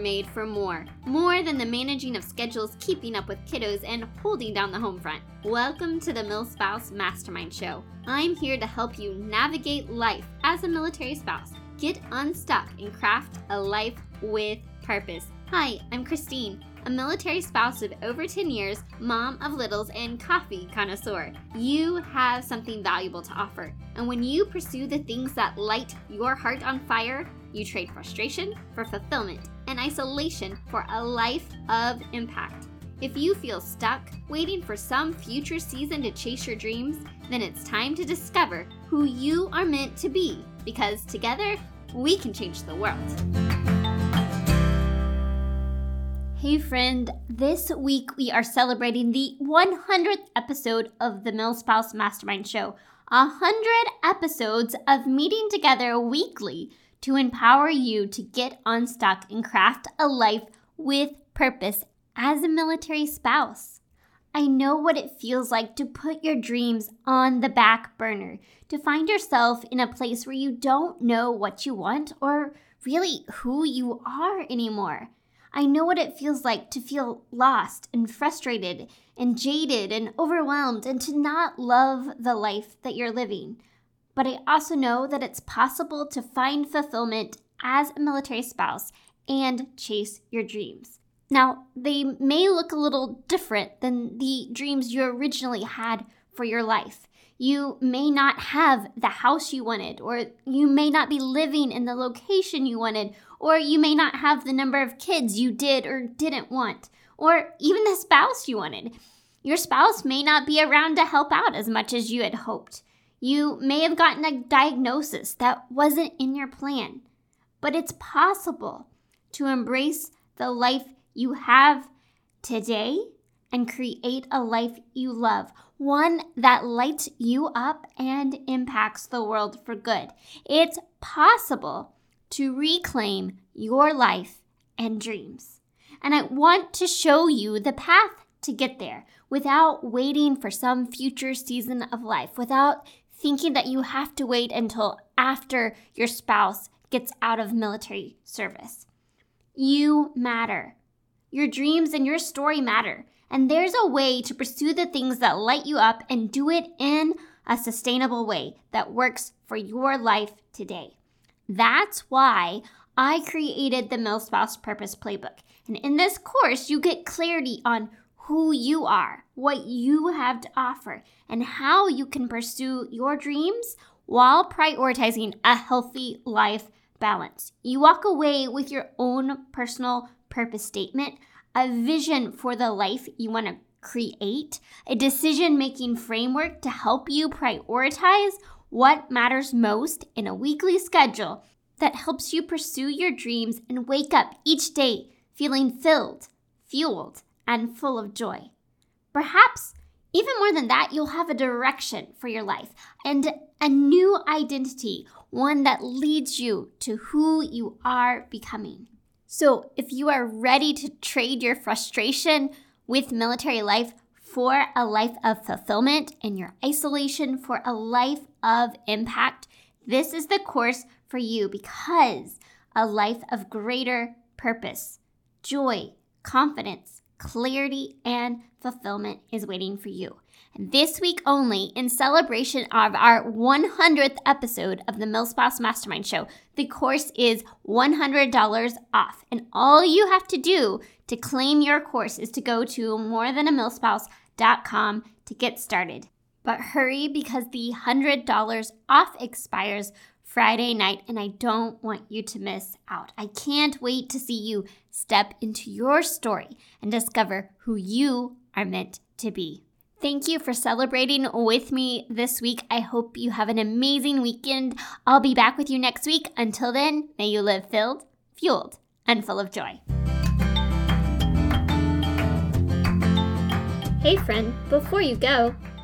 made for more. More than the managing of schedules, keeping up with kiddos, and holding down the home front. Welcome to the MilSpouse Mastermind Show. I'm here to help you navigate life as a military spouse, get unstuck, and craft a life with purpose. Hi, I'm Christine a military spouse of over 10 years, mom of littles, and coffee connoisseur. You have something valuable to offer. And when you pursue the things that light your heart on fire, you trade frustration for fulfillment and isolation for a life of impact. If you feel stuck, waiting for some future season to chase your dreams, then it's time to discover who you are meant to be because together we can change the world. Hey, friend, this week we are celebrating the 100th episode of the MilSpouse Mastermind Show. A hundred episodes of meeting together weekly to empower you to get unstuck and craft a life with purpose as a military spouse. I know what it feels like to put your dreams on the back burner, to find yourself in a place where you don't know what you want or really who you are anymore. I know what it feels like to feel lost and frustrated and jaded and overwhelmed and to not love the life that you're living. But I also know that it's possible to find fulfillment as a military spouse and chase your dreams. Now, they may look a little different than the dreams you originally had for your life. You may not have the house you wanted, or you may not be living in the location you wanted, or you may not have the number of kids you did or didn't want, or even the spouse you wanted. Your spouse may not be around to help out as much as you had hoped. You may have gotten a diagnosis that wasn't in your plan. But it's possible to embrace the life you have today and create a life you love, one that lights you up and impacts the world for good. It's possible to reclaim your life and dreams. And I want to show you the path to get there without waiting for some future season of life, without thinking that you have to wait until after your spouse gets out of military service. You matter. Your dreams and your story matter. And there's a way to pursue the things that light you up and do it in a sustainable way that works for your life today. That's why I created the MilSpouse Purpose Playbook. And in this course, you get clarity on who you are, what you have to offer, and how you can pursue your dreams while prioritizing a healthy life balance. You walk away with your own personal purpose statement, a vision for the life you want to create, a decision making framework to help you prioritize what matters most in a weekly schedule that helps you pursue your dreams and wake up each day feeling filled, fueled, and full of joy. Perhaps even more than that, you'll have a direction for your life and a new identity, one that leads you to who you are becoming. So, if you are ready to trade your frustration with military life for a life of fulfillment and your isolation for a life of impact, this is the course for you because a life of greater purpose, joy, confidence, clarity, and fulfillment is waiting for you. And this week only, in celebration of our 100th episode of the MilSpouse Mastermind Show, the course is $100 off. And all you have to do to claim your course is to go to morethanamilspouse.com to get started. But hurry because the $100 off expires Friday night, and I don't want you to miss out. I can't wait to see you step into your story and discover who you are meant to be. Thank you for celebrating with me this week. I hope you have an amazing weekend. I'll be back with you next week. Until then, may you live filled, fueled, and full of joy. Hey, friend, before you go,